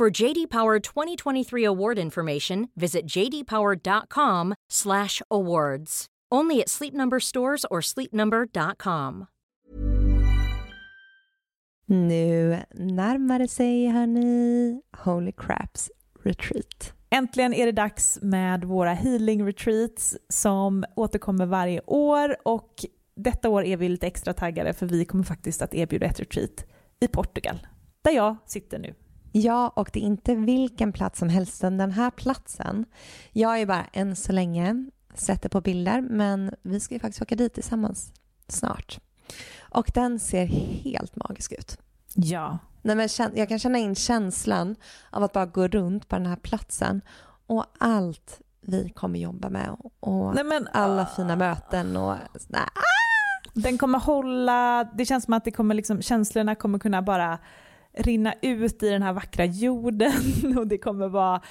For JD Power 2023 award information, visit jdpower.com/awards. Only at Sleep Number stores or sleepnumber.com. Nu närmar det sig, hörni, Holy Craps Retreat. Äntligen är det dags med våra healing retreats som återkommer varje år och detta år är vi lite extra taggade för vi kommer faktiskt att erbjuda ett retreat i Portugal, där jag sitter nu. Ja, och det är inte vilken plats som helst, den här platsen. Jag är bara än så länge sätter på bilder, men vi ska ju faktiskt åka dit tillsammans snart. Och den ser helt magisk ut. Ja. Nej, men jag kan känna in känslan av att bara gå runt på den här platsen och allt vi kommer jobba med och Nej, men, alla uh... fina möten och nej. Den kommer hålla, det känns som att det kommer liksom, känslorna kommer kunna bara rinna ut i den här vackra jorden och det kommer vara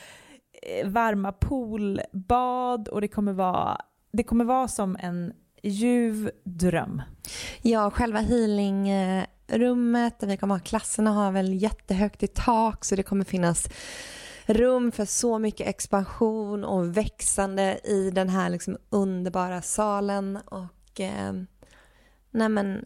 eh, varma poolbad och det kommer vara, det kommer vara som en ljuv dröm. Ja, själva healingrummet där vi kommer ha klasserna har väl jättehögt i tak så det kommer finnas rum för så mycket expansion och växande i den här liksom underbara salen och eh, nej men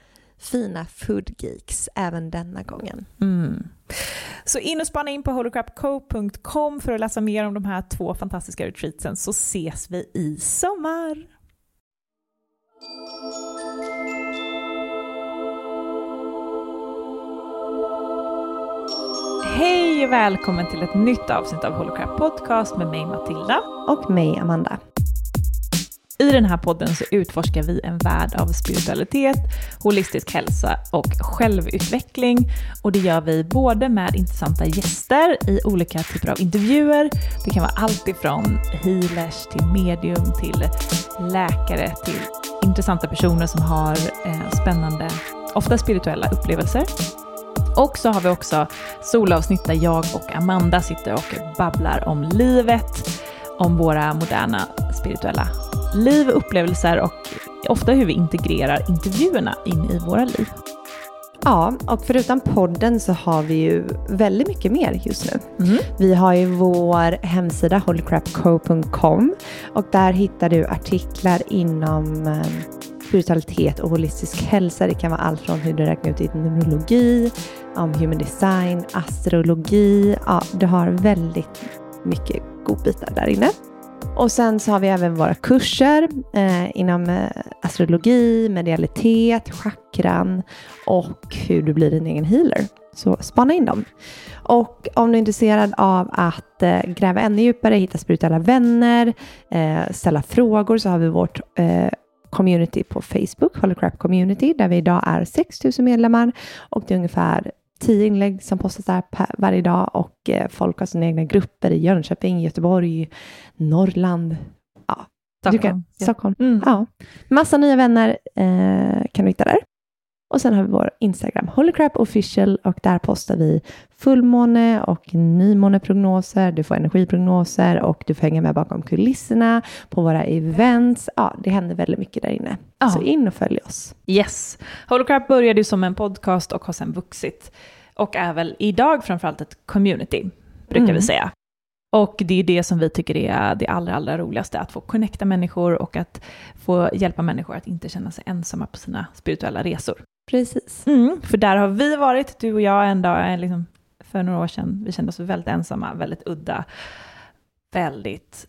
fina foodgeeks även denna gången. Mm. Så in och spana in på holocrapco.com för att läsa mer om de här två fantastiska retreatsen så ses vi i sommar. Hej och välkommen till ett nytt avsnitt av Holocrap Podcast med mig Matilda. Och mig Amanda. I den här podden så utforskar vi en värld av spiritualitet, holistisk hälsa och självutveckling. Och det gör vi både med intressanta gäster i olika typer av intervjuer. Det kan vara allt ifrån healers till medium till läkare till intressanta personer som har eh, spännande, ofta spirituella upplevelser. Och så har vi också solavsnitt där jag och Amanda sitter och babblar om livet, om våra moderna spirituella liv, upplevelser och ofta hur vi integrerar intervjuerna in i våra liv. Ja, och förutom podden så har vi ju väldigt mycket mer just nu. Mm. Vi har ju vår hemsida holycrapco.com och där hittar du artiklar inom eh, spiritualitet och holistisk hälsa. Det kan vara allt från hur du räknar ut din numerologi, om human design, astrologi. Ja, du har väldigt mycket godbitar där inne. Och sen så har vi även våra kurser eh, inom eh, astrologi, medialitet, chakran och hur du blir din egen healer. Så spana in dem. Och om du är intresserad av att eh, gräva ännu djupare, hitta spirituella vänner, eh, ställa frågor så har vi vårt eh, community på Facebook, Holocrap Community, där vi idag är 6000 medlemmar och det är ungefär tio inlägg som postas där varje dag och eh, folk har sina egna grupper i Jönköping, Göteborg, Norrland. Ja. Stockholm. Kan, Stockholm. Mm. Ja. Massa nya vänner eh, kan du hitta där. Och sen har vi vår Instagram, Holycrap official, och där postar vi fullmåne och nymåneprognoser. Du får energiprognoser och du får hänga med bakom kulisserna på våra events. Ja, det händer väldigt mycket där inne. Ja. Så in och följ oss. Yes. Holocrap började ju som en podcast och har sen vuxit. Och är väl idag framförallt ett community, brukar Mm. vi säga. Och det är det som vi tycker är det allra, allra roligaste, att få connecta människor och att få hjälpa människor att inte känna sig ensamma på sina spirituella resor. Precis. Mm, för där har vi varit, du och jag, en dag, eh, liksom, för några år sedan. Vi kände oss väldigt ensamma, väldigt udda, väldigt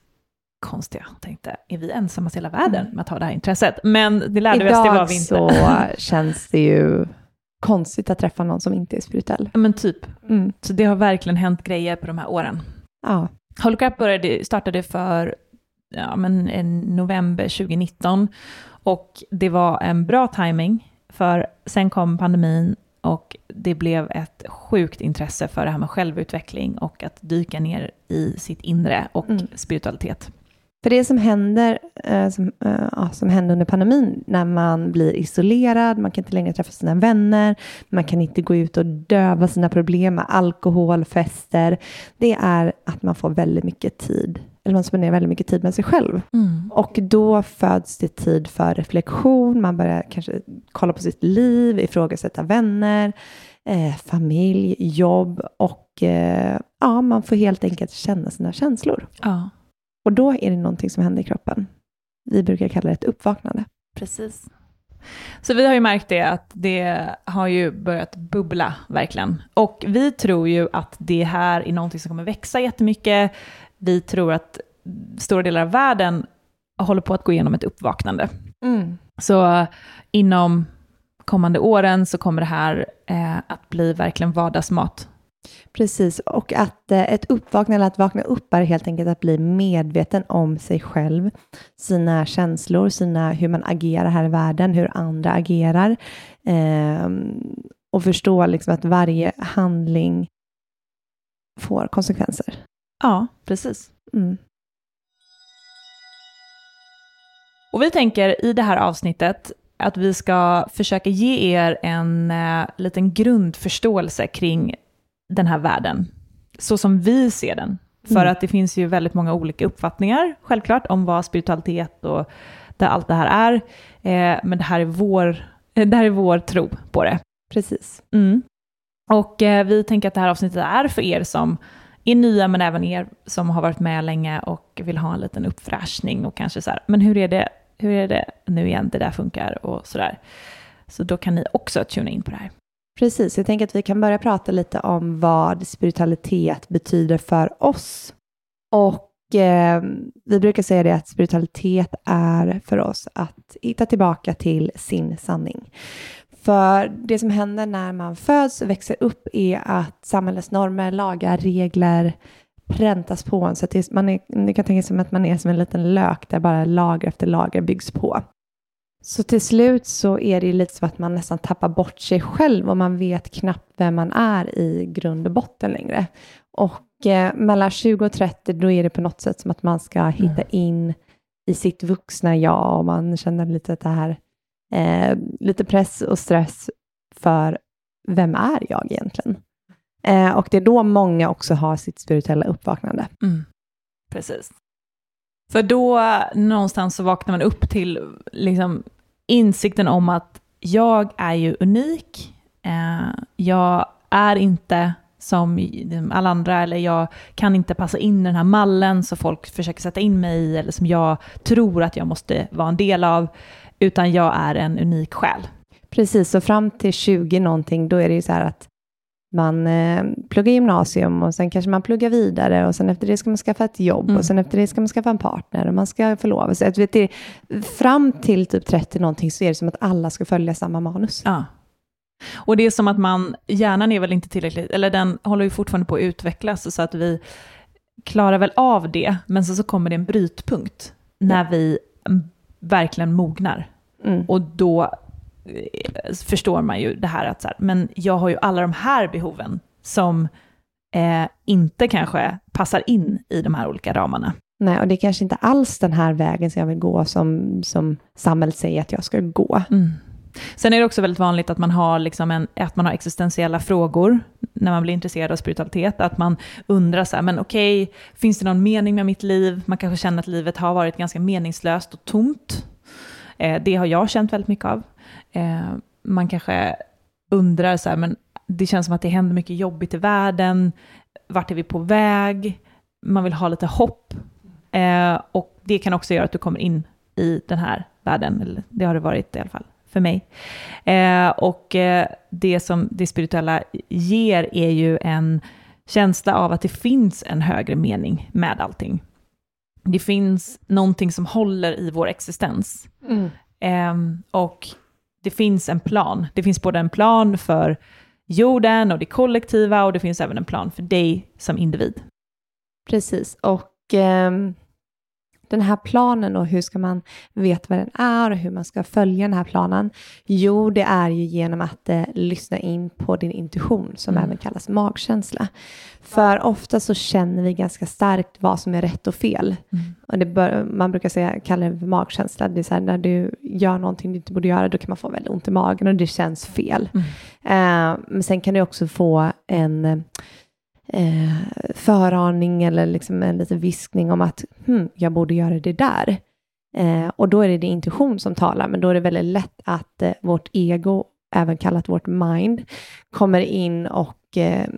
konstiga. Tänkte, är vi ensamma i hela världen med att ha det här intresset? Men det lärde vi oss, det var Idag vi inte. så känns det ju konstigt att träffa någon som inte är spirituell. Men typ, Mm. så det har verkligen hänt grejer på de här åren. Ja. Holocrap började, startade för ja, men, en november 2019 och det var en bra timing för sen kom pandemin och det blev ett sjukt intresse för det här med självutveckling och att dyka ner i sitt inre och Mm. spiritualitet. För det som händer, eh, som, eh, ja, som hände under pandemin, när man blir isolerad, man kan inte längre träffa sina vänner, man kan inte gå ut och döva sina problem med alkohol, fester, det är att man får väldigt mycket tid, eller man spenderar väldigt mycket tid med sig själv. Och då föds det tid för reflektion, man börjar kanske kolla på sitt liv, ifrågasätta vänner, eh, familj, jobb och eh, ja, man får helt enkelt känna sina känslor. Ja, Och då är det någonting som händer i kroppen. Vi brukar kalla det ett uppvaknande. precis. Så vi har ju märkt det att det har ju börjat bubbla verkligen. Och vi tror ju att det här är någonting som kommer växa jättemycket. Vi tror att stora delar av världen håller på att gå igenom ett uppvaknande. Så inom kommande åren så kommer det här eh, att bli verkligen vardagsmat. Precis, och att eh, ett uppvaknande, eller att vakna upp är helt enkelt att bli medveten om sig själv, sina känslor, sina, hur man agerar här i världen, hur andra agerar. ehm, och förstå liksom att varje handling får konsekvenser. Ja, precis. Mm. Och vi tänker i det här avsnittet att vi ska försöka ge er en eh, liten grundförståelse kring den här världen, så som vi ser den. För Mm. att det finns ju väldigt många olika uppfattningar, självklart, om vad spiritualitet och det, allt det här är. Eh, men det här är vår, det här är vår tro på det. Precis. Mm. Och eh, vi tänker att det här avsnittet är för er som är nya, men även er som har varit med länge och vill ha en liten uppfräschning och kanske så här, men hur är det, hur är det nu igen, det där funkar och sådär. Så då kan ni också tuna in på det här. Precis, jag tänker att vi kan börja prata lite om vad spiritualitet betyder för oss. Och eh, vi brukar säga det att spiritualitet är för oss att hitta tillbaka till sin sanning. För det som händer när man föds och växer upp är att samhällets normer, lagar, regler präntas på en. Så att man är, det kan tänka sig som att man är som en liten lök där bara lager efter lager byggs på. Så till slut så är det ju lite så att man nästan tappar bort sig själv och man vet knappt vem man är i grund och botten längre. Och eh, mellan 20 och 30 då är det på något sätt som att man ska hitta in i sitt vuxna jag och man känner lite att det här, eh, lite press och stress för vem är jag egentligen? Eh, och det är då många också har sitt spirituella uppvaknande. Mm. Precis. För då någonstans så vaknar man upp till liksom, insikten om att jag är ju unik. Eh, jag är inte som alla andra, eller jag kan inte passa in i den här mallen som folk försöker sätta in mig i, eller som jag tror att jag måste vara en del av, utan jag är en unik själ. Precis, så fram till 20 någonting, då är det ju så här att man eh, pluggar gymnasium och sen kanske man pluggar vidare och sen efter det ska man skaffa ett jobb Mm. och sen efter det ska man skaffa en partner och man ska förlova sig. Vet det, fram till typ 30 någonting så är det som att alla ska följa samma manus. Ja. Och det är som att man, hjärnan är väl inte tillräckligt, eller den håller ju fortfarande på att utvecklas så att vi klarar väl av det, men så, så kommer det en brytpunkt när vi verkligen mognar. Mm. Och då eh, förstår man ju det här att så här, men jag har ju alla de här behoven som eh, inte kanske passar in i de här olika ramarna. Nej, och det är kanske inte alls den här vägen som jag vill gå som, som samhället säger att jag ska gå. Mm. Sen är det också väldigt vanligt att man har, liksom en, att man har existentiella frågor när man blir intresserad av spiritualitet. Att man undrar så här, men okej, finns det någon mening med mitt liv? Man kanske känner att livet har varit ganska meningslöst och tomt. Eh, det har jag känt väldigt mycket av. Eh, man kanske undrar så här, men det känns som att det händer mycket jobbigt i världen. Vart är vi på väg? Man vill ha lite hopp. Eh, och det kan också göra att du kommer in i den här världen. Eller det har det varit i alla fall för mig. Eh, och eh, det som det spirituella ger är ju en känsla av att det finns en högre mening med allting. Det finns någonting som håller i vår existens. Mm. Eh, och det finns en plan. Det finns både en plan för jorden och det kollektiva och det finns även en plan för dig som individ. Precis, och ehm, den här planen och hur ska man veta vad den är och hur man ska följa den här planen? Jo, det är ju genom att eh, lyssna in på din intuition som Mm. även kallas magkänsla. För ofta så känner vi ganska starkt vad som är rätt och fel. Och det bör, man brukar säga, kalla det för magkänsla. Det är så här, när du gör någonting du inte borde göra, då kan man få väldigt ont i magen och det känns fel. Eh, men sen kan du också få en eh, föraning eller liksom en liten viskning om att hmm, jag borde göra det där. Eh, och då är det din intuition som talar, men då är det väldigt lätt att eh, vårt ego, även kallat vårt mind, kommer in och eh,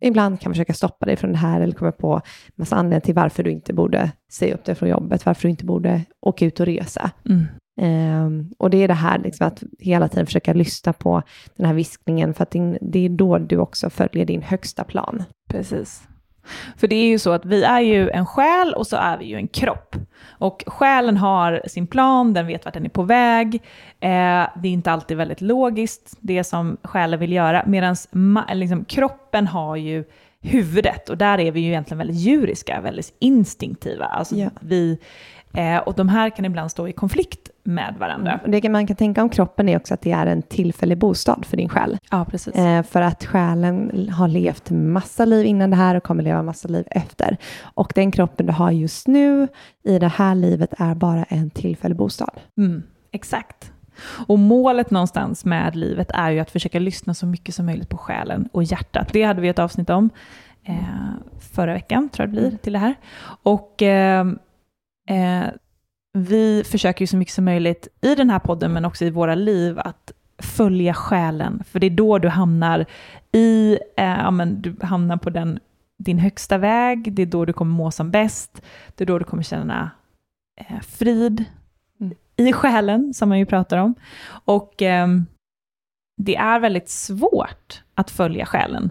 ibland kan försöka stoppa dig från det här eller kommer på massa anledningar till varför du inte borde säga upp dig från jobbet, varför du inte borde åka ut och resa. Mm. Ehm, och det är det här liksom att hela tiden försöka lyssna på den här viskningen, för att din, det är då du också följer din högsta plan. Precis. För det är ju så att vi är ju en själ och så är vi ju en kropp. Och själen har sin plan, den vet vart den är på väg. Eh, det är inte alltid väldigt logiskt, det som själen vill göra. Medan liksom, kroppen har ju huvudet och där är vi ju egentligen väldigt djuriska, väldigt instinktiva. Alltså Ja. vi, eh, och de här kan ibland stå i konflikt med varandra. Och det man kan tänka om kroppen är också att det är en tillfällig bostad för din själ. Ja, precis. Eh, för att själen har levt massa liv innan det här och kommer leva massa liv efter. Och den kroppen du har just nu i det här livet är bara en tillfällig bostad. Mm, exakt. Och målet någonstans med livet är ju att försöka lyssna så mycket som möjligt på själen och hjärtat. Det hade vi ett avsnitt om eh, förra veckan, tror jag det blir, till det här. Och eh, eh, vi försöker ju så mycket som möjligt i den här podden, men också i våra liv, att följa själen. För det är då du hamnar i, eh, ja, men du hamnar på den, din högsta väg, det är då du kommer må som bäst, det är då du kommer känna eh, frid Mm. i själen, som man ju pratar om. Och ehm, det är väldigt svårt att följa själen.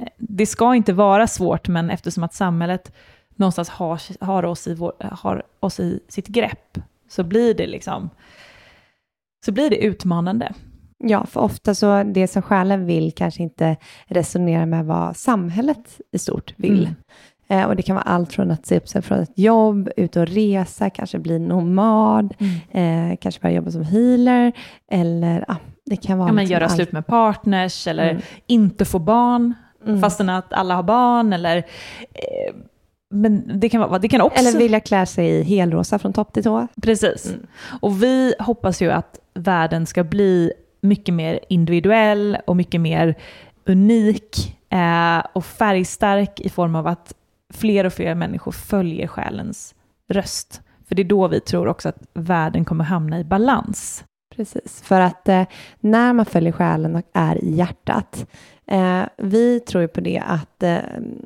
Eh, Det ska inte vara svårt, men eftersom att samhället någonstans har, har, oss, i vår, har oss i sitt grepp, så blir det liksom så blir det utmanande. Ja, för ofta så det som själen vill kanske inte resonerar med vad samhället i stort vill. Mm. Eh, och det kan vara allt från att se upp sig från ett jobb, ut och resa, kanske bli nomad, eh, kanske börja jobba som healer, eller ah, det kan vara... Ja, men göra allt. slut med partners, eller Mm. inte få barn, Mm. fastän att alla har barn, eller... Eh, men det kan, vara, det kan också... Eller vilja klä sig i helrosa från topp till tå. Precis. Mm. Och vi hoppas ju att världen ska bli mycket mer individuell och mycket mer unik eh, och färgstark i form av att fler och fler människor följer själens röst. För det är då vi tror också att världen kommer hamna i balans. Precis, för att eh, när man följer själen och är i hjärtat, eh, vi tror ju på det att eh,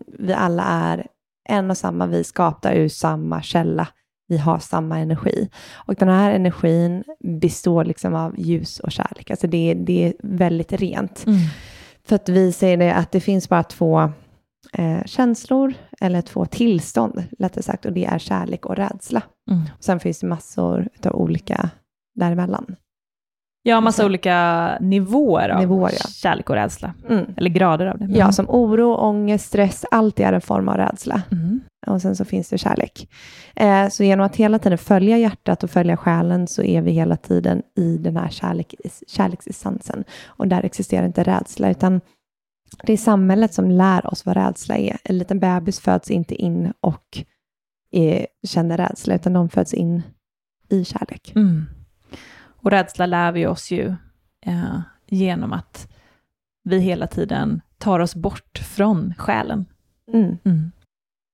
vi alla är en och samma, vi skapar ur samma källa, vi har samma energi. Och den här energin består liksom av ljus och kärlek, alltså det, det är väldigt rent. För att vi säger det att det finns bara två eh, känslor, eller två tillstånd, lättare sagt, och det är kärlek och rädsla. Mm. Och sen finns det massor av olika däremellan. Ja, massa olika nivåer av Nivåer, ja. kärlek och rädsla. Mm. Eller grader av det. Ja, som oro, ångest, stress, allt är en form av rädsla. Mm. Och sen så finns det kärlek. Eh, så genom att hela tiden följa hjärtat och följa själen så är vi hela tiden i den här kärlek, kärleksessensen. Och där existerar inte rädsla, utan det är samhället som lär oss vad rädsla är. En liten bebis föds inte in och är, känner rädsla, utan de föds in i kärlek. Mm. Och rädsla lär vi oss ju eh, genom att vi hela tiden tar oss bort från själen. Mm. Mm.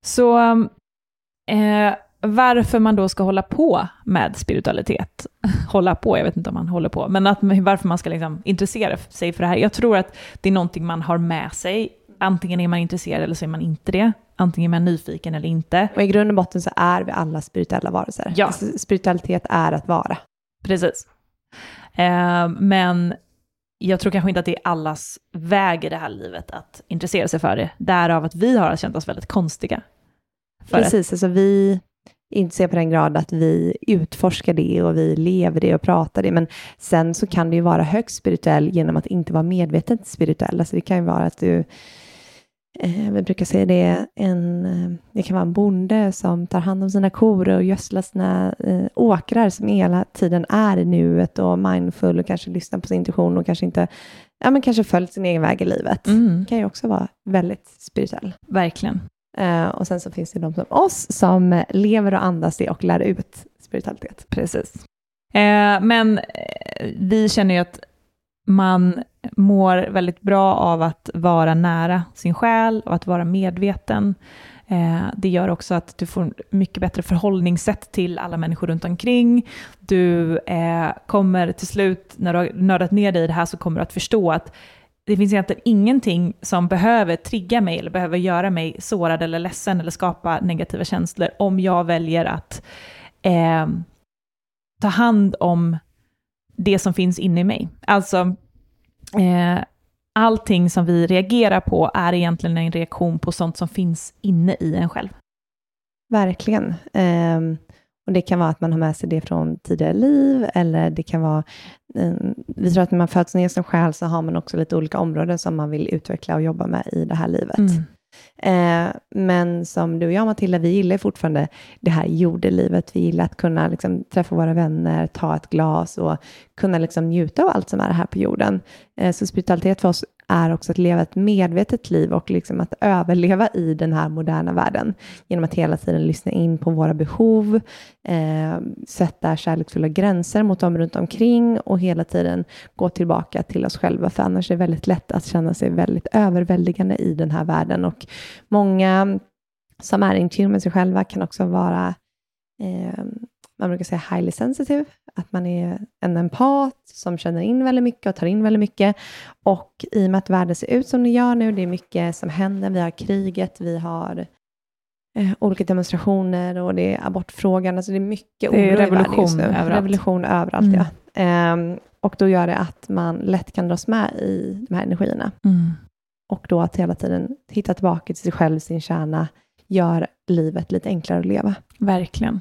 Så eh, varför man då ska hålla på med spiritualitet, hålla på, jag vet inte om man håller på, men att, varför man ska liksom intressera sig för det här. Jag tror att det är någonting man har med sig. Antingen är man intresserad eller så är man inte det. Antingen är man nyfiken eller inte. Och i grund och botten så är vi alla spirituella varelser. Ja. Alltså, spiritualitet är att vara. Precis. Eh, men jag tror kanske inte att det är allas väg i det här livet att intressera sig för det. Därav att vi har känt oss väldigt konstiga. Precis, att- Precis, alltså vi inser på den grad att vi utforskar det och vi lever det och pratar det. Men sen så kan det ju vara högst spirituell genom att inte vara medvetet spirituell. Alltså det kan ju vara att du, eh, vi brukar säga det, en, eh, det kan vara en bonde som tar hand om sina kor och gödslar sina eh, åkrar som hela tiden är i nuet och mindful och kanske lyssnar på sin intuition och kanske inte, ja men kanske följt sin egen väg i livet. Mm, kan ju också vara väldigt spirituell. verkligen. Eh, och sen så finns det de som oss som lever och andas det och lär ut spiritualitet. Precis. Eh, men eh, vi känner ju att man mår väldigt bra av att vara nära sin själ och att vara medveten. Eh, det gör också att du får mycket bättre förhållningssätt till alla människor runt omkring. Du eh, kommer till slut, när du har nördat ner dig i det här, så kommer du att förstå att det finns egentligen ingenting som behöver trigga mig eller behöver göra mig sårad eller ledsen eller skapa negativa känslor om jag väljer att eh, ta hand om det som finns inne i mig. Alltså, eh, allting som vi reagerar på är egentligen en reaktion på sånt som finns inne i en själv. Verkligen. Ehm, och det kan vara att man har med sig det från tidigare liv, eller det kan vara... ehm, vi tror att när man föds ner som själ så har man också lite olika områden som man vill utveckla och jobba med i det här livet. Eh, men som du och jag, Matilda, vi gillar fortfarande det här jordelivet. Vi gillar att kunna liksom, träffa våra vänner, ta ett glas och kunna liksom, njuta av allt som är här på jorden. Eh, så spiritualitet för oss är också att leva ett medvetet liv och liksom att överleva i den här moderna världen genom att hela tiden lyssna in på våra behov, eh, sätta kärleksfulla gränser mot dem runt omkring och hela tiden gå tillbaka till oss själva, för annars är det väldigt lätt att känna sig väldigt överväldigande i den här världen. Och många som är in med sig själva kan också vara eh, man brukar säga highly sensitive, att man är en empat som känner in väldigt mycket och tar in väldigt mycket. Och i och med att världen ser ut som den gör nu, det är mycket som händer, vi har kriget, vi har eh, olika demonstrationer och det är abortfrågan, alltså det är mycket oro i världen just nu. överallt. Revolution överallt, Mm. ja. Ehm, och då gör det att man lätt kan dras med i de här energierna. Mm. Och då att hela tiden hitta tillbaka till sig själv, sin kärna, gör livet lite enklare att leva. Verkligen.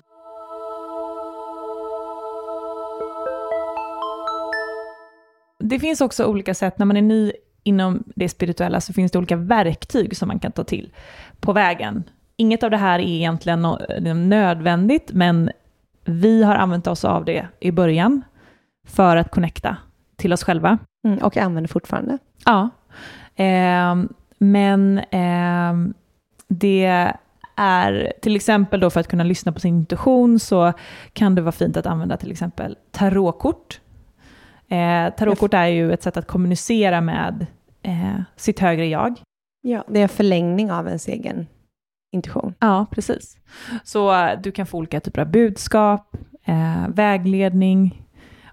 Det finns också olika sätt, när man är ny inom det spirituella så finns det olika verktyg som man kan ta till på vägen. Inget av det här är egentligen nödvändigt, men vi har använt oss av det i början för att connecta till oss själva. Mm, och använder fortfarande. Ja. Ehm, men ehm, det är till exempel då för att kunna lyssna på sin intuition så kan det vara fint att använda till exempel tarotkort. Eh, tarotkort är ju ett sätt att kommunicera med eh, sitt högre jag. Ja, det är en förlängning av ens egen intuition. Ja, precis. Så eh, du kan få olika typer av budskap, eh, vägledning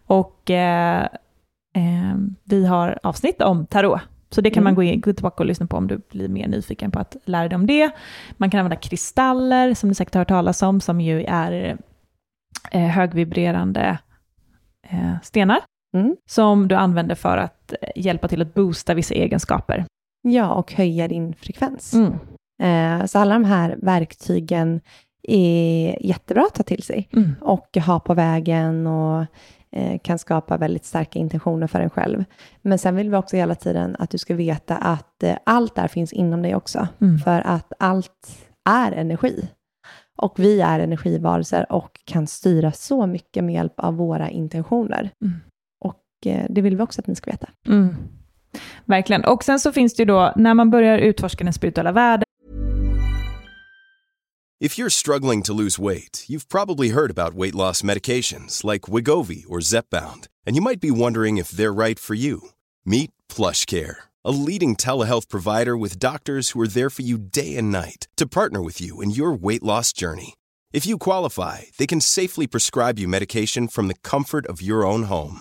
och eh, eh, vi har avsnitt om tarot. Så det kan man Mm. gå, in, gå tillbaka och lyssna på om du blir mer nyfiken på att lära dig om det. Man kan använda kristaller, som ni säkert har hört talas om, som ju är eh, högvibrerande eh, stenar, Mm. som du använder för att eh, hjälpa till att boosta vissa egenskaper. Ja, och höja din frekvens. Mm. Eh, så alla de här verktygen är jättebra att ta till sig Mm. och ha på vägen och eh, kan skapa väldigt starka intentioner för en själv. Men sen vill vi också hela tiden att du ska veta att eh, allt där finns inom dig också. Mm. För att allt är energi. Och vi är energivarelser och kan styra så mycket med hjälp av våra intentioner. Mm. Eh, det vill vi också att ni ska veta. Mm. Verkligen. Och sen så finns det ju då, när man börjar utforska den spirituella världen, If you're struggling to lose weight, you've probably heard about weight loss medications like Wigovi or Zepbound, and you might be wondering if they're right for you. Meet PlushCare, a leading telehealth provider with doctors who are there for you day and night to partner with you in your weight loss journey. If you qualify, they can safely prescribe you medication from the comfort of your own home.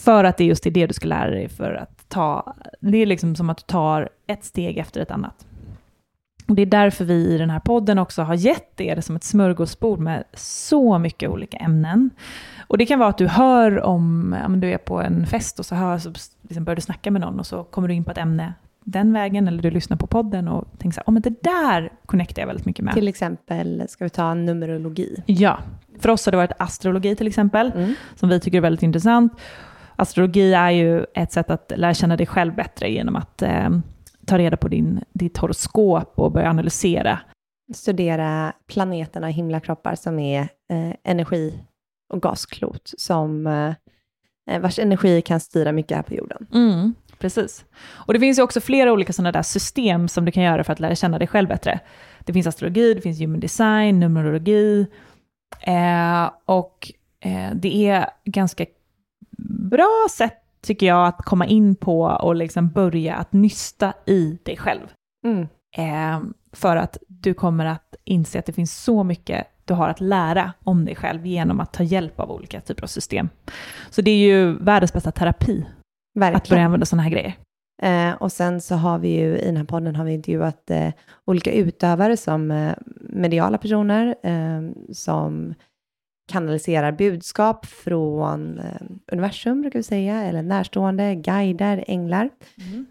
För att det är just det du ska lära dig för att ta, det är liksom som att du tar ett steg efter ett annat. Och det är därför vi i den här podden också har gett er som ett smörgåsbord med så mycket olika ämnen. Och det kan vara att du hör om, om du är på en fest och så, hör, så liksom börjar du snacka med någon och så kommer du in på ett ämne den vägen, eller du lyssnar på podden och tänker så här, oh, men det där connectar jag väldigt mycket med. Till exempel, ska vi ta numerologi? Ja, för oss har det varit astrologi till exempel, mm. som vi tycker är väldigt intressant. Astrologi är ju ett sätt att lära känna dig själv bättre genom att eh, ta reda på din, ditt horoskop och börja analysera. Studera planeterna och himlakroppar som är eh, energi och gasklot, som, eh, vars energi kan styra mycket här på jorden. Mm, precis. Och det finns ju också flera olika sådana där system som du kan göra för att lära känna dig själv bättre. Det finns astrologi, det finns human design, numerologi, eh, och eh, det är ganska bra sätt tycker jag, att komma in på och liksom börja att nysta i dig själv. Mm. Eh, för att du kommer att inse att det finns så mycket du har att lära om dig själv genom att ta hjälp av olika typer av system. Så det är ju världens bästa terapi, Verkligen. att börja använda sådana här grejer. Eh, och sen så har vi ju i den här podden har vi intervjuat eh, olika utövare som eh, mediala personer, eh, som kanaliserar budskap från eh, universum, brukar vi säga, eller närstående, guider, änglar. Mm.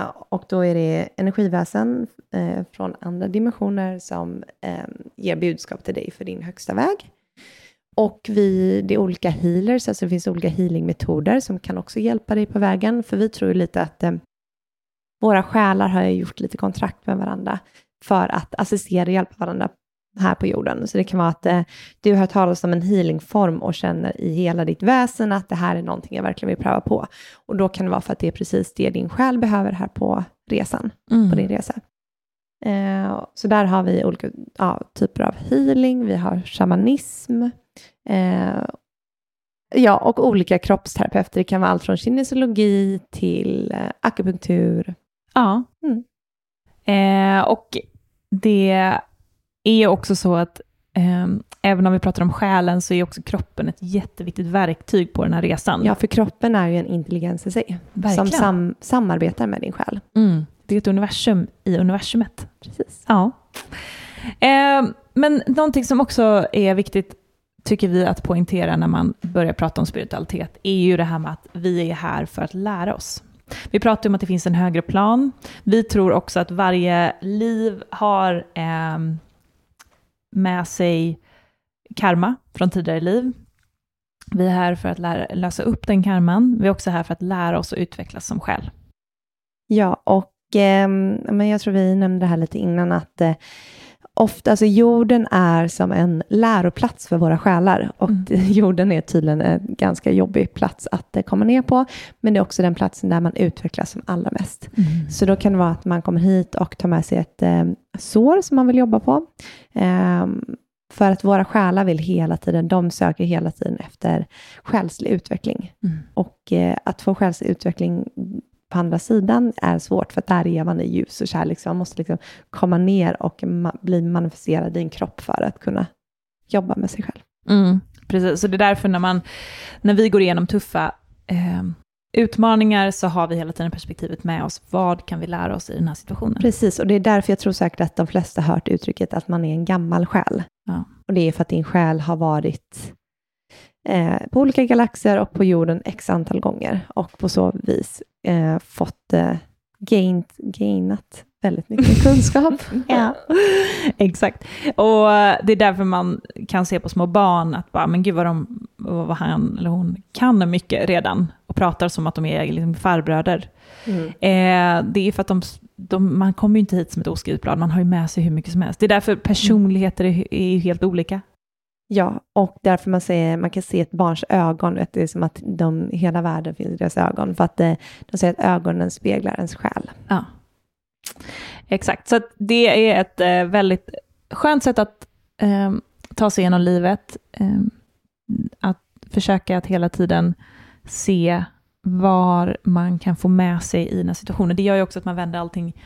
Eh, och då är det energiväsen eh, från andra dimensioner som eh, ger budskap till dig för din högsta väg. Och vi, det är olika healers, alltså det finns olika healingmetoder som kan också hjälpa dig på vägen, för vi tror lite att eh, våra själar har gjort lite kontrakt med varandra för att assistera och hjälpa varandra här på jorden. Så det kan vara att eh, du har talat om en healingform och känner i hela ditt väsen att det här är någonting jag verkligen vill pröva på. Och då kan det vara för att det är precis det din själ behöver här på resan, mm. på din resa. Eh, så där har vi olika ja, typer av healing, vi har shamanism, eh, ja, och olika kroppsterapeuter. Det kan vara allt från kinesiologi till eh, akupunktur. Ja. Mm. Eh, och det är också så att eh, även om vi pratar om själen så är också kroppen ett jätteviktigt verktyg på den här resan. Ja, för kroppen är ju en intelligens i sig, Verkligen. som sam samarbetar med din själ. Mm. Det är ett universum i universumet. Precis. Ja. Eh, men någonting som också är viktigt, tycker vi, att poängtera när man börjar prata om spiritualitet, är ju det här med att vi är här för att lära oss. Vi pratar om att det finns en högre plan. Vi tror också att varje liv har eh, med sig karma från tidigare liv. Vi är här för att lära, lösa upp den karman. Vi är också här för att lära oss att utvecklas som själ. Ja, och eh, men jag tror vi nämnde det här lite innan, att eh, ofta, alltså jorden är som en läroplats för våra själar och mm. jorden är tydligen en ganska jobbig plats att eh, komma ner på, men det är också den platsen där man utvecklas som allra mest. Mm. Så då kan det vara att man kommer hit och tar med sig ett eh, sår som man vill jobba på. Eh, för att våra själar vill hela tiden, de söker hela tiden efter själslig utveckling. Mm. Och eh, att få själslig utveckling på andra sidan är svårt, för där är man i ljus och kärlek, så man måste liksom komma ner och ma bli manifesterad i en kropp för att kunna jobba med sig själv. Mm, precis, så det är därför när, man, när vi går igenom tuffa eh, utmaningar så har vi hela tiden perspektivet med oss. Vad kan vi lära oss i den här situationen? Precis, och det är därför jag tror säkert att de flesta har hört uttrycket att man är en gammal själ. Ja. Och det är för att din själ har varit eh, på olika galaxer och på jorden x antal gånger och på så vis eh, fått eh, gained, gainat väldigt mycket kunskap. Ja, exakt. Och det är därför man kan se på små barn att bara, men gud vad, de, vad han eller hon kan mycket redan och pratar som att de är liksom farbröder. Mm. Eh, det är för att de, de, man kommer ju inte hit som ett oskrivet blad, man har ju med sig hur mycket som helst. Det är därför personligheter är, är helt olika. Ja, och därför man, säger, man kan se ett barns ögon, vet, det är som att de, hela världen finns i deras ögon, för att eh, de säger att ögonen speglar ens själ. Ja. Exakt, så att det är ett eh, väldigt skönt sätt att eh, ta sig igenom livet. Eh, att försöka att hela tiden se var man kan få med sig i den här situationen. Det gör ju också att man vänder allting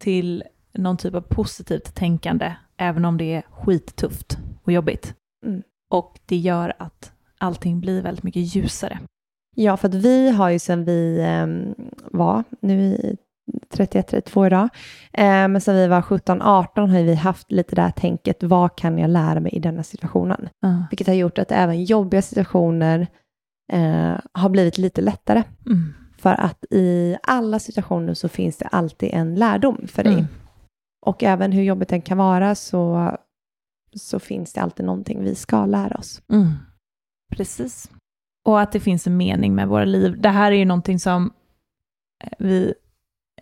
till någon typ av positivt tänkande, även om det är skittufft och jobbigt. Mm. Och det gör att allting blir väldigt mycket ljusare. Ja, för att vi har ju sedan vi eh, var, nu i 31-32 idag, eh, men sen vi var 17-18 har vi haft lite det här tänket, vad kan jag lära mig i denna situationen? Uh. Vilket har gjort att även jobbiga situationer eh, har blivit lite lättare. Mm. För att i alla situationer så finns det alltid en lärdom för dig. Mm. Och även hur jobbigt den kan vara så, så finns det alltid någonting vi ska lära oss. Mm. Precis. Och att det finns en mening med våra liv. Det här är ju någonting som eh, vi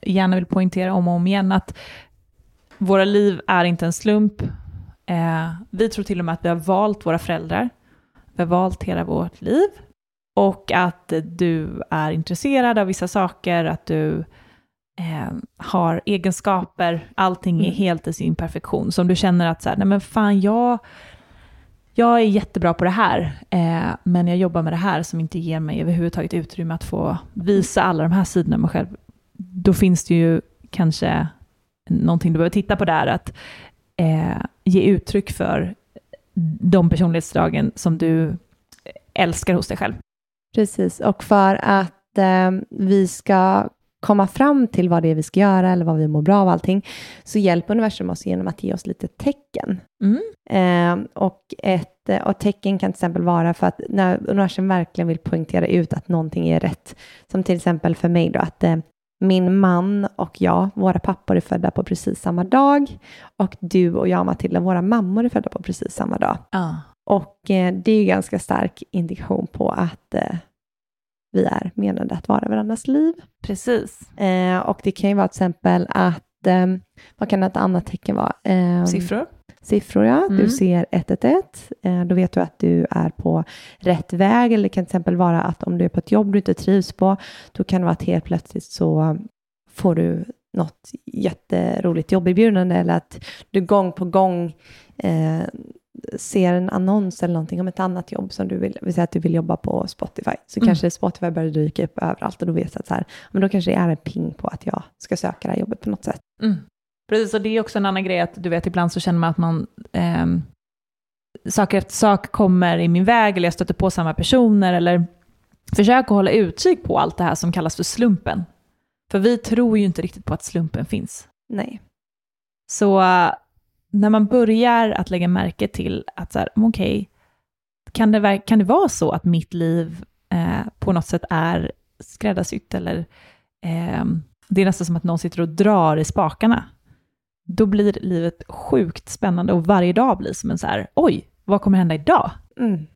gärna vill poängtera om och om igen, att våra liv är inte en slump. Eh, vi tror till och med att vi har valt våra föräldrar. Vi har valt hela vårt liv. Och att du är intresserad av vissa saker, att du eh, har egenskaper, allting är Mm. helt i sin perfektion. Så om du känner att så här, nej men fan jag, jag är jättebra på det här, eh, men jag jobbar med det här som inte ger mig överhuvudtaget utrymme att få visa alla de här sidorna av mig själv. Då finns det ju kanske någonting du behöver titta på där, att eh, ge uttryck för de personlighetsdragen som du älskar hos dig själv. Precis, och för att eh, vi ska komma fram till vad det är vi ska göra eller vad vi mår bra av allting, så hjälper universum oss genom att ge oss lite tecken. Mm. Eh, och ett eh, och tecken kan till exempel vara för att när universum verkligen vill poängtera ut att någonting är rätt, som till exempel för mig då, att eh, min man och jag, våra pappor är födda på precis samma dag och du och jag, Matilda, våra mammor är födda på precis samma dag. Ja. Och eh, det är ju ganska stark indikation på att eh, vi är menade att vara varandras liv. Precis. Eh, och det kan ju vara till exempel att, eh, vad kan ett annat tecken vara? Eh, Siffror? Siffror, ja. Mm. Du ser 111. Eh, då vet du att du är på rätt väg. Eller det kan till exempel vara att om du är på ett jobb du inte trivs på, då kan det vara att helt plötsligt så får du något jätteroligt jobberbjudande eller att du gång på gång eh, ser en annons eller någonting om ett annat jobb som du vill, vill säga att du vill jobba på Spotify. Så Mm. kanske Spotify börjar dyka upp överallt och då vet du att så här, men då kanske det är en ping på att jag ska söka det här jobbet på något sätt. Mm. Precis, och det är också en annan grej att du vet, ibland så känner man att man ehm, saker efter sak kommer i min väg, eller jag stöter på samma personer, eller försök att hålla utkik på allt det här som kallas för slumpen. För vi tror ju inte riktigt på att slumpen finns. Nej. Så eh, när man börjar att lägga märke till att så här, okej, kan, det, kan det vara så att mitt liv eh, på något sätt är skräddarsytt eller eh, det är nästan som att någon sitter och drar i spakarna. Då blir livet sjukt spännande och varje dag blir som en så här, oj, vad kommer hända idag? Mm.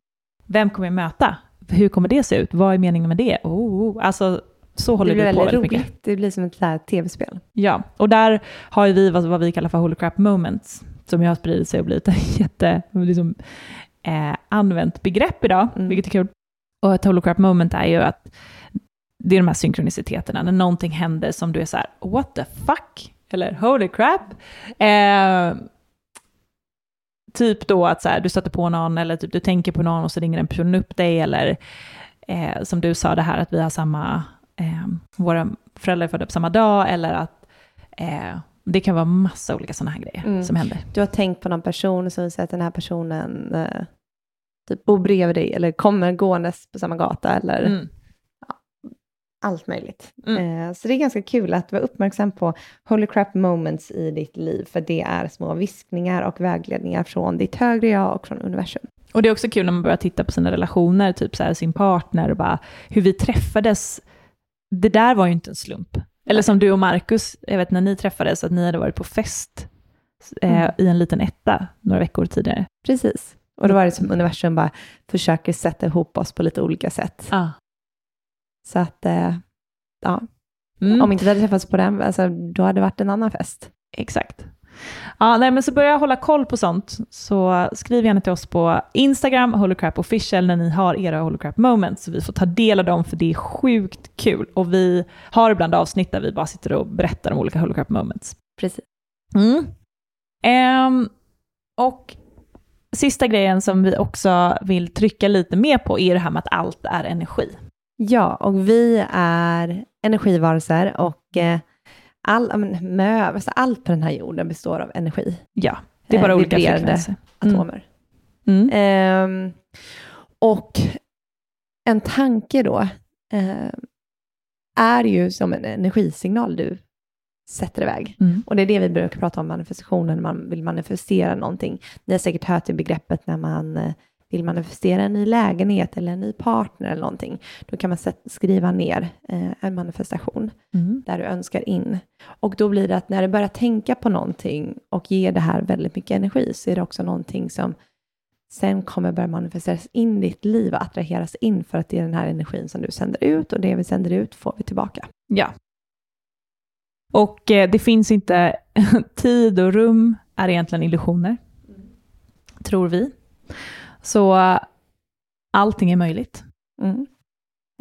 Vem kommer jag möta? Hur kommer det se ut? Vad är meningen med det? Oh, alltså, så håller vi på väldigt väldigt mycket. roligt. Det blir som ett tv-spel. Ja, och där har ju vi vad, vad vi kallar för holy crap moments, som ju har spridit sig och blivit ett jätte, liksom, eh, använt begrepp idag, Mm. vilket är kul. Och ett holy crap moment är ju att det är de här synkroniciteterna, när någonting händer som du är så här, what the fuck? Eller holy crap? Eh, typ då att så här, du stöter på någon eller typ du tänker på någon och så ringer den personen upp dig eller eh, som du sa det här att vi har samma, eh, våra föräldrar är födda på samma dag eller att eh, det kan vara massa olika sådana här grejer Mm. som händer. Du har tänkt på någon person som säger att den här personen eh, typ bor bredvid dig eller kommer gåendes på samma gata eller Mm. allt möjligt. Mm. Eh, så det är ganska kul att vara uppmärksam på holy crap moments i ditt liv, för det är små viskningar och vägledningar från ditt högre jag och från universum. Och det är också kul när man börjar titta på sina relationer, typ så här, sin partner och bara hur vi träffades. Det där var ju inte en slump. Eller som du och Marcus, jag vet när ni träffades, att ni hade varit på fest eh, Mm. i en liten etta några veckor tidigare. Precis. Och då var det som universum bara försöker sätta ihop oss på lite olika sätt. Ah. Så att, eh, ja, Mm. om inte vi hade träffats på den, alltså, då hade det varit en annan fest. Exakt. Ja, nej, men så börja hålla koll på sånt, så skriv gärna till oss på Instagram, Holocrap official, när ni har era Holocrap moments, så vi får ta del av dem, för det är sjukt kul. Och vi har ibland avsnitt där vi bara sitter och berättar om olika Holocrap moments. Precis. Mm. Ehm, och sista grejen som vi också vill trycka lite mer på är det här med att allt är energi. Ja, och vi är energivarelser och eh, all, men, mö, alltså allt på den här jorden består av energi, Ja, det är Eh, bara olika vibrerande. frekvenser. Mm. atomer. Mm. Ehm, och en tanke då eh, är ju som en energisignal du sätter iväg. Mm. Och det är det vi brukar prata om manifestationen, man vill manifestera någonting. Ni har säkert hört det begreppet när man eh, vill manifestera en ny lägenhet eller en ny partner eller någonting. Då kan man skriva ner eh, en manifestation Mm. där du önskar in. Och då blir det att när du börjar tänka på någonting och ger det här väldigt mycket energi så är det också någonting som sen kommer börja manifesteras in i ditt liv och attraheras in för att det är den här energin som du sänder ut och det vi sänder ut får vi tillbaka. Ja. Och eh, det finns inte, tid och rum är egentligen illusioner, tror vi. Så allting är möjligt. Mm.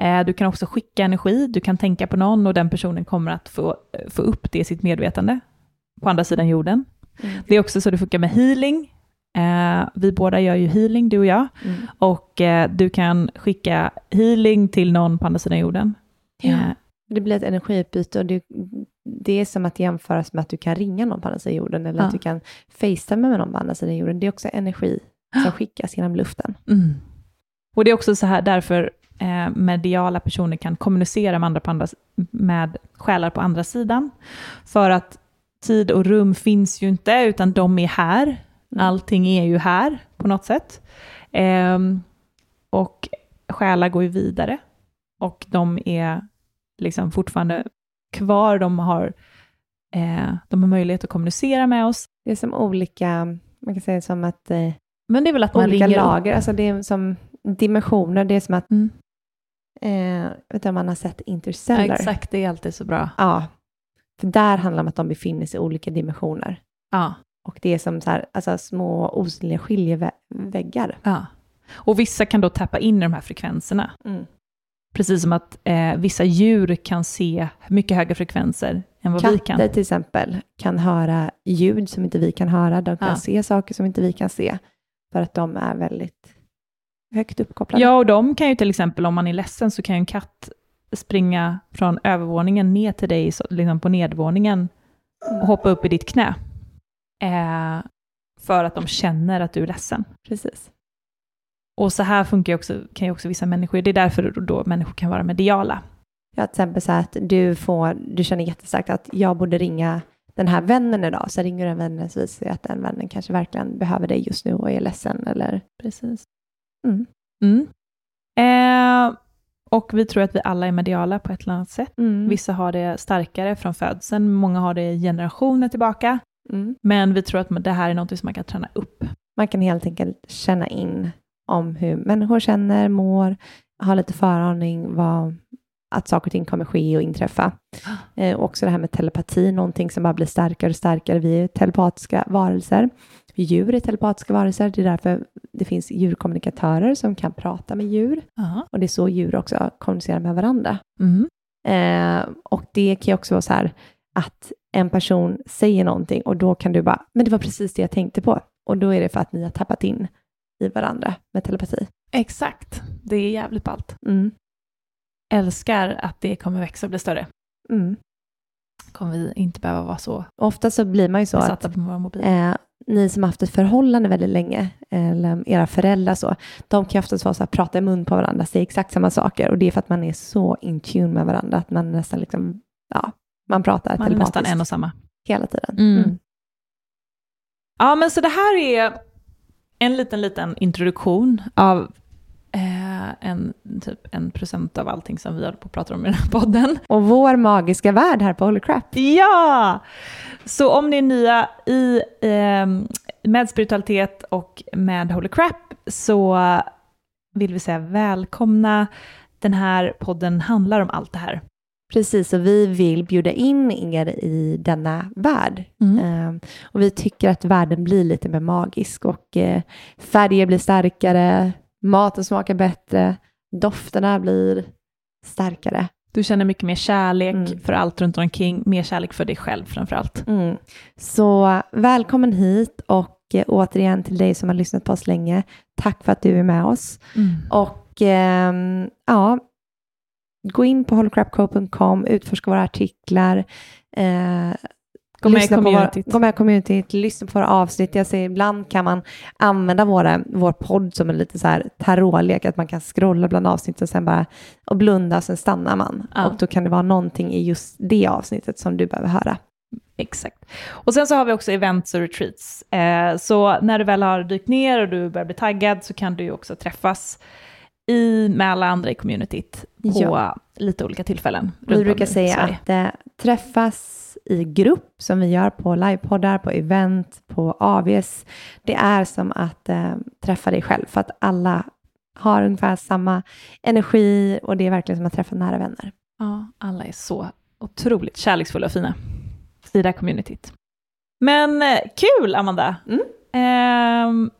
Eh, Du kan också skicka energi, du kan tänka på någon och den personen kommer att få, eh, få upp det i sitt medvetande på andra sidan jorden. Mm. Det är också så det funkar med healing. Eh, vi båda gör ju healing, du och jag. Mm. Och du kan skicka healing till någon på andra sidan jorden. Eh, Det blir ett energiutbyte och det, det är som att jämföras med att du kan ringa någon på andra sidan jorden eller Ja. att du kan facetima med någon på andra sidan jorden. Det är också energi som skickas genom luften. Mm. Och det är också så här därför eh, mediala personer kan kommunicera med, andra på andra, med själar på andra sidan. För att tid och rum finns ju inte, utan de är här. Allting är ju här på något sätt. Ehm, och själar går ju vidare. Och de är liksom fortfarande kvar, de har, eh, de har möjlighet att kommunicera med oss. Det är som olika, man kan säga som att eh, Men det är väl att man ringer upp. lager, alltså det är som dimensioner, det är som att, Mm. eh, om man har sett Ja, Interstellar? exakt, det är alltid så bra. Ja, för där handlar det om att de befinner sig i olika dimensioner. Ja. Och det är som så här, alltså små osynliga skiljeväggar. Ja. Och vissa kan då tappa in i de här frekvenserna. Mm. Precis som att eh, vissa djur kan se mycket högre frekvenser än vad vi kan. Katter till exempel kan höra ljud som inte vi kan höra. De kan Ja. se saker som inte vi kan se. För att de är väldigt högt uppkopplade. Ja, och de kan ju till exempel, om man är ledsen, så kan ju en katt springa från övervåningen ner till dig så, liksom på nedvåningen och hoppa upp i ditt knä. Eh, för att de känner att du är ledsen. Precis. Och så här funkar ju också, kan ju också vissa människor, det är därför då människor kan vara mediala. Ja, till exempel så här att du, får, du känner jättestarkt att jag borde ringa den här vännen idag. Så ringer den vännen så visar det att den vännen kanske verkligen behöver dig just nu och är ledsen. Eller... Precis. Mm. Mm. Eh, och vi tror att vi alla är mediala på ett eller annat sätt. Mm. Vissa har det starkare från födseln, många har det generationer tillbaka. Mm. Men vi tror att det här är något som man kan träna upp. Man kan helt enkelt känna in om hur människor känner, mår, ha lite föraning vad, att saker och ting kommer ske och inträffa. Eh, också det här med telepati, någonting som bara blir starkare och starkare. Vi är telepatiska varelser. Djur är telepatiska varelser. Det är därför det finns djurkommunikatörer som kan prata med djur. Ja. Och det är så djur också kommunicerar med varandra. Mm. Eh, och det kan ju också vara så här att en person säger någonting och då kan du bara, men det var precis det jag tänkte på. Och då är det för att ni har tappat in i varandra med telepati. Exakt, det är jävligt ballt. Mm. Älskar att det kommer växa och bli större. Mm. kommer vi inte behöva vara så Ofta så blir man ju så att på våra mobiler. eh, ni som haft ett förhållande väldigt länge, eller era föräldrar så, de kan ju oftast vara så här, prata i mun på varandra, säga exakt samma saker. Och det är för att man är så in tune med varandra, att man nästan liksom, ja, man pratar Man är nästan telepatiskt en och samma. hela tiden. Mm. Mm. Ja, men så det här är en liten, liten introduktion av eh, en, typ en procent av allting som vi håller på att prata om i den här podden. Och vår magiska värld här på Holy Crap. Ja! Så om ni är nya i, eh, med spiritualitet och med Holy Crap så vill vi säga välkomna. Den här podden handlar om allt det här. Precis, och vi vill bjuda in er i denna värld. Eh, och vi tycker att världen blir lite mer magisk och eh, färger blir starkare, maten smakar bättre, dofterna blir starkare. Du känner mycket mer kärlek Mm. för allt runt omkring, mer kärlek för dig själv framför allt. Mm. Så välkommen hit och eh, återigen till dig som har lyssnat på oss länge. Tack för att du är med oss. Och ehm, ja, gå in på holocrapco.com, utforska våra artiklar. Eh, Gå med lyssna på communityt. Gå med communityt, lyssna på våra avsnitt. Jag säger ibland kan man använda våra, vår podd som en lite så här tarotlek, att man kan scrolla bland avsnitten och sen bara och blunda och sen stannar man. Ja. Och då kan det vara någonting i just det avsnittet som du behöver höra. Exakt. Och sen så har vi också events och retreats. Eh, så när du väl har dykt ner och du börjar bli taggad så kan du ju också träffas i, med alla andra i communityt på Ja. lite olika tillfällen. Vi brukar säga att eh, träffas i grupp som vi gör på livepoddar, på event, på AVs. Det är som att eh, träffa dig själv för att alla har ungefär samma energi och det är verkligen som att träffa nära vänner. Ja, alla är så otroligt kärleksfulla och fina i det här communityt. Men eh, kul, Amanda! Mm. Ehm,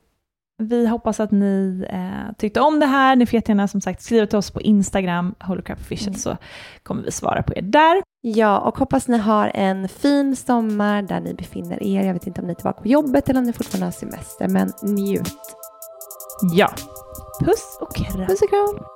vi hoppas att ni eh, tyckte om det här. Ni får jättegärna som sagt skriva till oss på Instagram, Holocrap Official, Mm. så kommer vi svara på er där. Ja, och hoppas ni har en fin sommar där ni befinner er. Jag vet inte om ni är tillbaka på jobbet eller om ni fortfarande har semester, men njut. Ja. Puss och kram. Puss och kram!